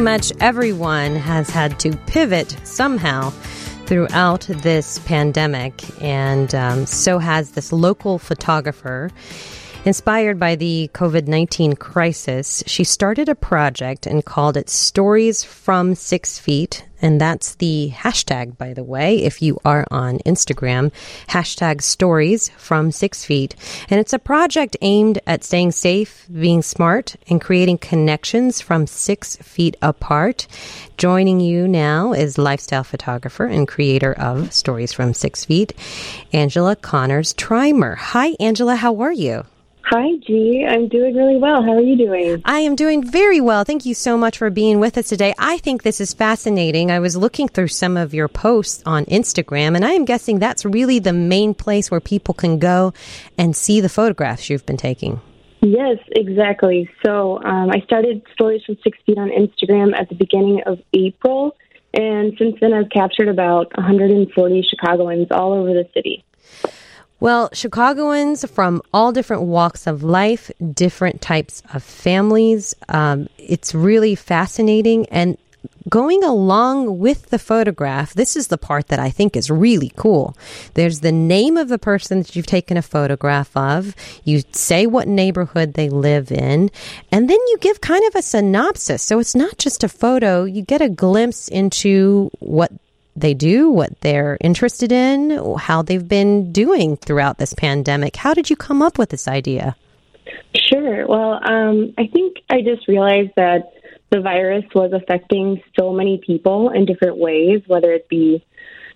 much everyone has had to pivot somehow throughout this pandemic, and um, so has this local photographer. Inspired by the COVID 19 crisis, she started a project and called it Stories from Six Feet. And that's the hashtag, by the way, if you are on Instagram, hashtag stories from six feet. And it's a project aimed at staying safe, being smart, and creating connections from six feet apart. Joining you now is lifestyle photographer and creator of Stories from Six Feet, Angela Conners Treimer. Hi, Angela. How are you? Hi, Ji. I'm doing really well. How are you doing? I am doing very well. Thank you so much for being with us today. I think this is fascinating. I was looking through some of your posts on Instagram, and I am guessing that's really the main place where people can go and see the photographs you've been taking. Yes, exactly. So um, I started Stories from Six Feet on Instagram at the beginning of April, and since then I've captured about 140 Chicagoans all over the city. Well, Chicagoans from all different walks of life, different types of families. Um, it's really fascinating. And going along with the photograph, this is the part that I think is really cool. There's the name of the person that you've taken a photograph of. You say what neighborhood they live in, and then you give kind of a synopsis. So it's not just a photo, you get a glimpse into what they do, what they're interested in, how they've been doing throughout this pandemic. How did you come up with this idea? Sure. Well, um, I think I just realized that the virus was affecting so many people in different ways, whether it be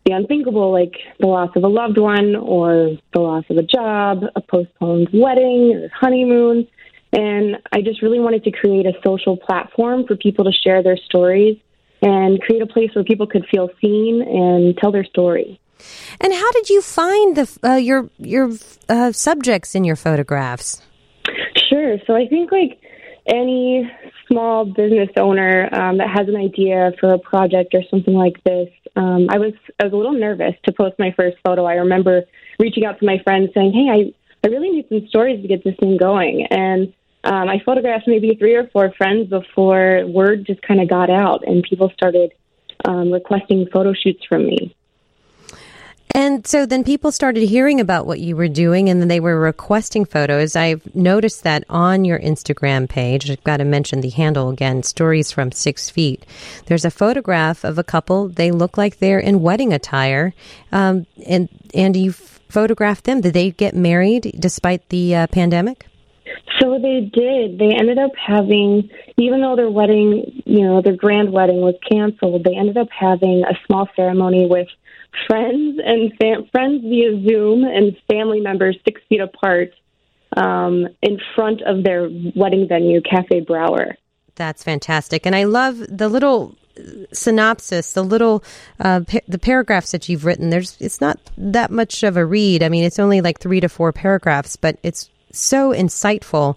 the unthinkable, like the loss of a loved one, or the loss of a job, a postponed wedding, or honeymoon. And I just really wanted to create a social platform for people to share their stories and create a place where people could feel seen and tell their story. And how did you find the uh, your your uh, subjects in your photographs? Sure. So I think like any small business owner um, that has an idea for a project or something like this, um, I was I was a little nervous to post my first photo. I remember reaching out to my friends saying, "Hey, I I really need some stories to get this thing going," and um, I photographed maybe three or four friends before word just kind of got out and people started um, requesting photo shoots from me. And so then people started hearing about what you were doing and then they were requesting photos. I've noticed that on your Instagram page, I've got to mention the handle again, Stories from Six Feet. There's a photograph of a couple. They look like they're in wedding attire. Um, and, and you photographed them. Did they get married despite the uh, pandemic? So they did. They ended up having, even though their wedding, you know, their grand wedding was canceled, they ended up having a small ceremony with friends and fam- friends via Zoom and family members six feet apart um, in front of their wedding venue, Cafe Brauer. That's fantastic, and I love the little synopsis, the little uh, pa- the paragraphs that you've written. There's it's not that much of a read. I mean, it's only like three to four paragraphs, but it's so insightful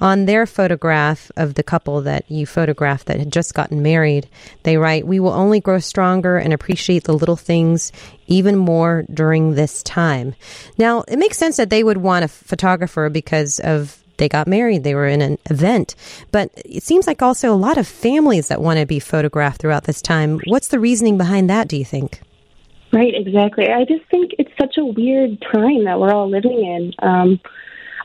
on their photograph of the couple that you photographed that had just gotten married. They write, We will only grow stronger and appreciate the little things even more during this time. Now, it makes sense that they would want a photographer because of they got married, they were in an event. But it seems like also a lot of families that want to be photographed throughout this time. What's the reasoning behind that, do you think? Right, exactly. I just think it's such a weird time that we're all living in. Um,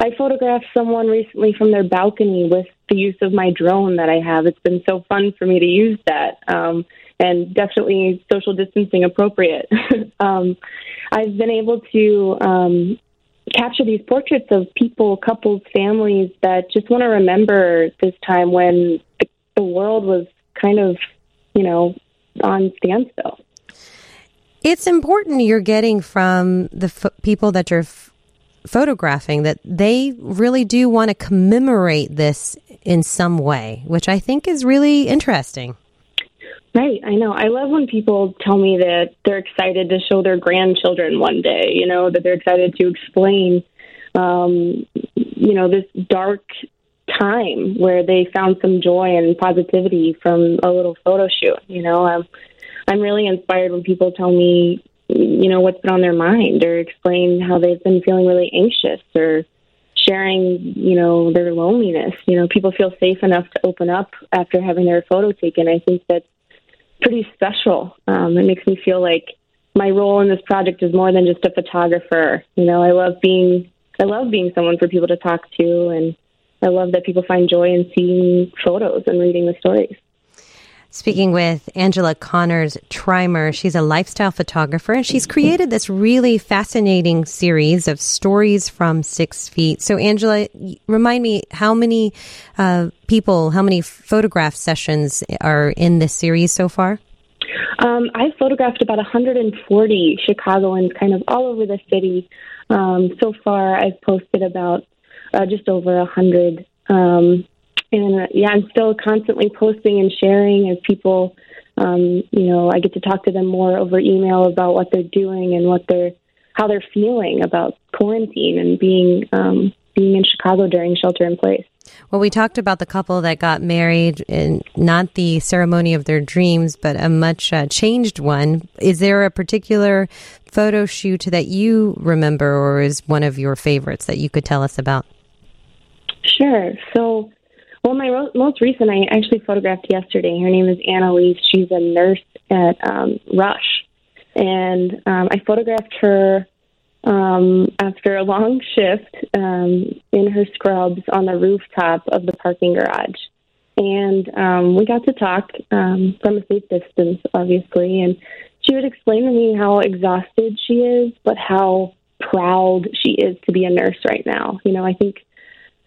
I photographed someone recently from their balcony with the use of my drone that I have. It's been so fun for me to use that, um, and definitely social distancing appropriate. um, I've been able to um, capture these portraits of people, couples, families that just want to remember this time when the, world was kind of, you know, on standstill. It's important you're getting from the f- people that you're f- photographing that they really do want to commemorate this in some way, which I think is really interesting. Right, I know. I love when people tell me that they're excited to show their grandchildren one day, you know, that they're excited to explain, um, you know, this dark time where they found some joy and positivity from a little photo shoot. You know, I'm, I'm really inspired when people tell me you know what's been on their mind or explain how they've been feeling really anxious or sharing, you know, their loneliness. You know, people feel safe enough to open up after having their photo taken. I think that's pretty special. Um, it makes me feel like my role in this project is more than just a photographer. You know, I love being I love being someone for people to talk to, and I love that people find joy in seeing photos and reading the stories. Speaking with Angela Conners Treimer, she's a lifestyle photographer and she's created this really fascinating series of stories from six feet. So, Angela, remind me how many uh, people, how many photograph sessions are in this series so far? Um, I've photographed about 140 Chicagoans kind of all over the city. Um, so far, I've posted about uh, just over 100. Um, and uh, yeah, I'm still constantly posting and sharing as people, um, you know, I get to talk to them more over email about what they're doing and what they're, how they're feeling about quarantine and being, um, being in Chicago during shelter in place. Well, we talked about the couple that got married in not the ceremony of their dreams, but a much uh, changed one. Is there a particular photo shoot that you remember or is one of your favorites that you could tell us about? Sure. So, well, my ro- most recent I actually photographed yesterday. Her name is Annalise. She's a nurse at um, Rush, and um, I photographed her um, after a long shift um, in her scrubs on the rooftop of the parking garage. And um, we got to talk um, from a safe distance, obviously. And she would explain to me how exhausted she is, but how proud she is to be a nurse right now. You know, I think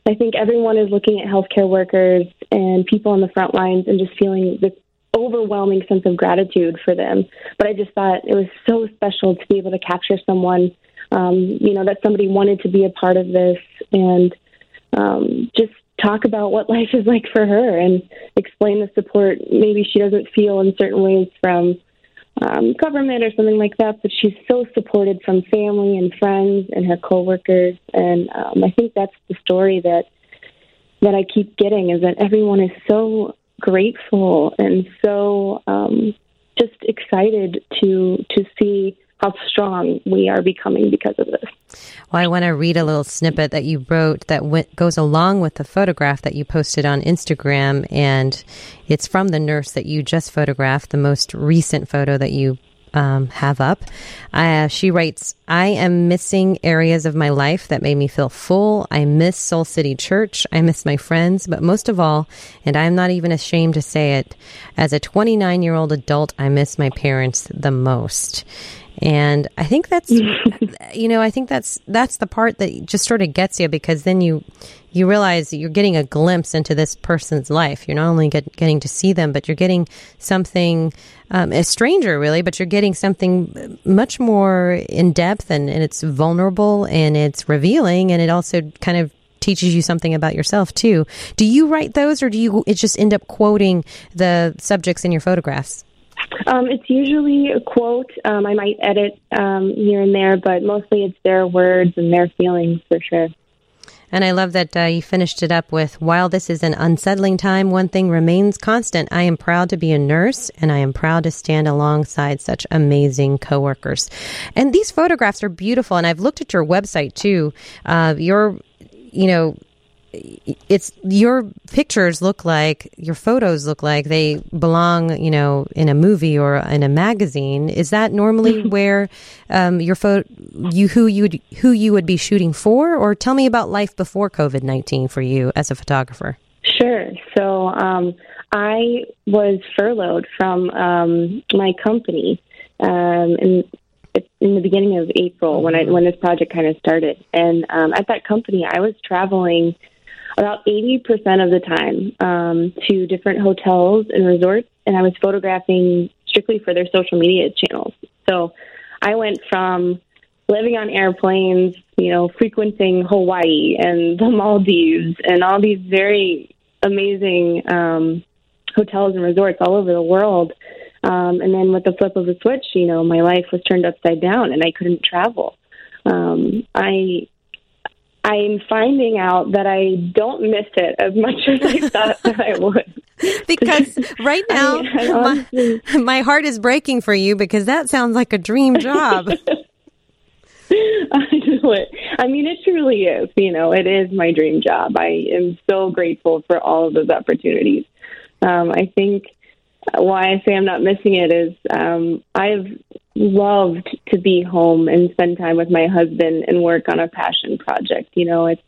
I think everyone is looking at healthcare workers and people on the front lines and just feeling this overwhelming sense of gratitude for them. But I just thought it was so special to be able to capture someone, um, you know, that somebody wanted to be a part of this and um, just talk about what life is like for her and explain the support maybe she doesn't feel in certain ways from um, government or something like that, but she's so supported from family and friends and her coworkers, and um, I think that's the story that that I keep getting is that everyone is so grateful and so um, just excited to to see how strong we are becoming because of this. Well, I want to read a little snippet that you wrote that went, goes along with the photograph that you posted on Instagram, and it's from the nurse that you just photographed, the most recent photo that you um, have up. Uh, she writes, I am missing areas of my life that made me feel full. I miss Soul City Church. I miss my friends, but most of all, and I'm not even ashamed to say it, as a 29 year old adult, I miss my parents the most. And I think that's, you know, I think that's that's the part that just sort of gets you because then you you realize you're getting a glimpse into this person's life. You're not only get, getting to see them, but you're getting something um, a stranger, really, but you're getting something much more in depth and, and it's vulnerable and it's revealing and it also kind of teaches you something about yourself too. Do you write those, or do you it just end up quoting the subjects in your photographs? Um, it's usually a quote. Um, I might edit um, here and there, but mostly it's their words and their feelings for sure. And I love that uh, you finished it up with While this is an unsettling time, one thing remains constant. I am proud to be a nurse and I am proud to stand alongside such amazing coworkers. And these photographs are beautiful. And I've looked at your website too. Uh, your, you know, it's your pictures look like your photos look like they belong, you know, in a movie or in a magazine. Is that normally where um, your photo, you who you would, who you would be shooting for, or tell me about life before COVID nineteen for you as a photographer? Sure. So um, I was furloughed from um, my company um, in in the beginning of April when I when this project kind of started, and um, at that company I was traveling about 80% of the time um, to different hotels and resorts, and I was photographing strictly for their social media channels. So I went from living on airplanes, you know, frequenting Hawaii and the Maldives and all these very amazing um, hotels and resorts all over the world. Um, and then with the flip of a switch, you know, my life was turned upside down and I couldn't travel. Um, I I'm finding out that I don't miss it as much as I thought that I would. because right now, I mean, honestly, my, my heart is breaking for you because that sounds like a dream job. I know it. I mean, it truly is. You know, it is my dream job. I am so grateful for all of those opportunities. Um, I think why I say I'm not missing it is um, I've loved to be home and spend time with my husband and work on a passion project. You know, it's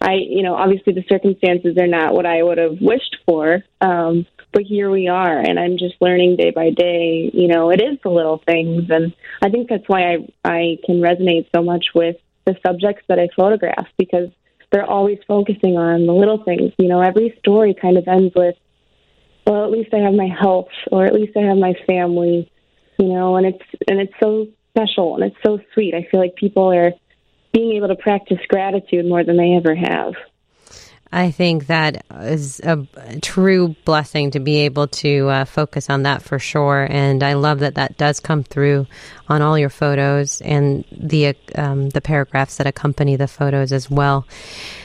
I, you know, obviously the circumstances are not what I would have wished for, um, but here we are, and I'm just learning day by day. You know, it is the little things, and I think that's why I I can resonate so much with the subjects that I photograph because they're always focusing on the little things. You know, every story kind of ends with, well, at least I have my health, or at least I have my family. You know, and it's and it's so special and it's so sweet. I feel like people are being able to practice gratitude more than they ever have. I think that is a true blessing to be able to uh, focus on that for sure. And I love that that does come through on all your photos and the um, the paragraphs that accompany the photos as well.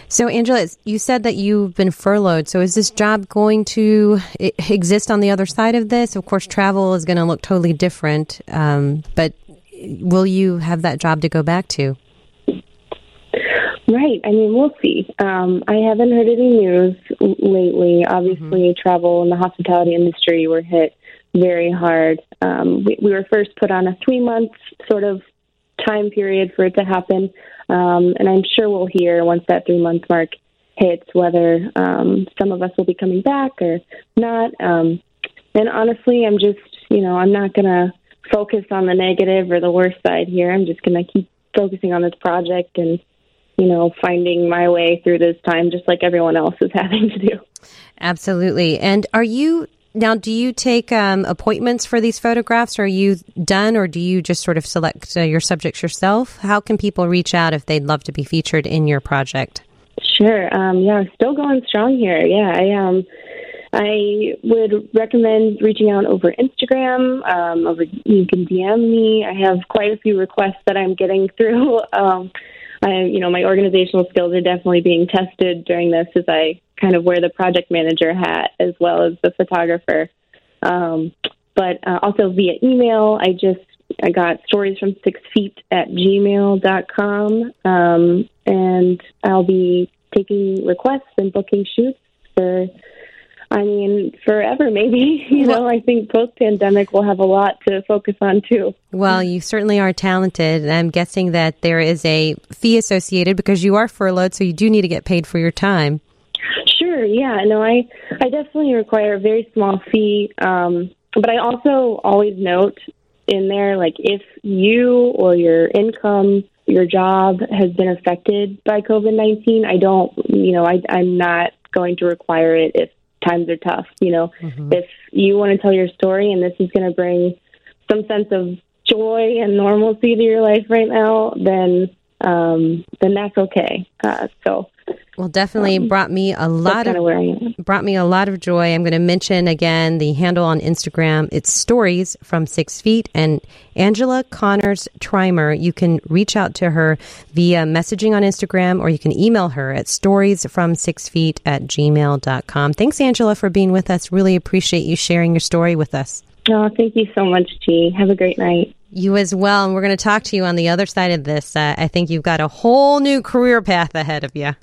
So, Angela, you said that you've been furloughed. So, is this job going to exist on the other side of this? Of course, travel is going to look totally different, um, but will you have that job to go back to? Right. I mean, we'll see. Um, I haven't heard any news lately. Obviously, mm-hmm. travel and the hospitality industry were hit very hard. Um, we, we were first put on a three month sort of time period for it to happen. Um, and I'm sure we'll hear once that three month mark hits whether um, some of us will be coming back or not. Um, and honestly, I'm just, you know, I'm not going to focus on the negative or the worst side here. I'm just going to keep focusing on this project and you know, finding my way through this time just like everyone else is having to do. Absolutely. And are you now, do you take um, appointments for these photographs? Are you done, or do you just sort of select uh, your subjects yourself? How can people reach out if they'd love to be featured in your project? Sure. Um, yeah, still going strong here. Yeah, I um, I would recommend reaching out over Instagram. Um, over you can DM me. I have quite a few requests that I'm getting through. Um, I, you know, my organizational skills are definitely being tested during this as I kind of wear the project manager hat as well as the photographer. Um, but uh, also via email, I just I got stories from six feet at gmail.com. Um, and I'll be taking requests and booking shoots for I mean, forever maybe. You know, I think post pandemic we'll have a lot to focus on too. Well, you certainly are talented. I'm guessing that there is a fee associated because you are furloughed, so you do need to get paid for your time. Sure. Yeah. No, I I definitely require a very small fee, um, but I also always note in there like if you or your income your job has been affected by COVID 19, I don't, you know, I, I'm not going to require it if times are tough. You know, mm-hmm. if you want to tell your story and this is going to bring some sense of joy and normalcy to your life right now, then um, then that's okay. Uh, so well, definitely um, brought me a lot of brought me a lot of joy. I'm going to mention again the handle on Instagram. It's stories from six feet and Angela Conners Treimer. You can reach out to her via messaging on Instagram or you can email her at stories from six feet at gmail.com. Thanks, Angela, for being with us. Really appreciate you sharing your story with us. Oh, thank you so much, Ji. Have a great night. You as well. And we're going to talk to you on the other side of this. Uh, I think you've got a whole new career path ahead of you.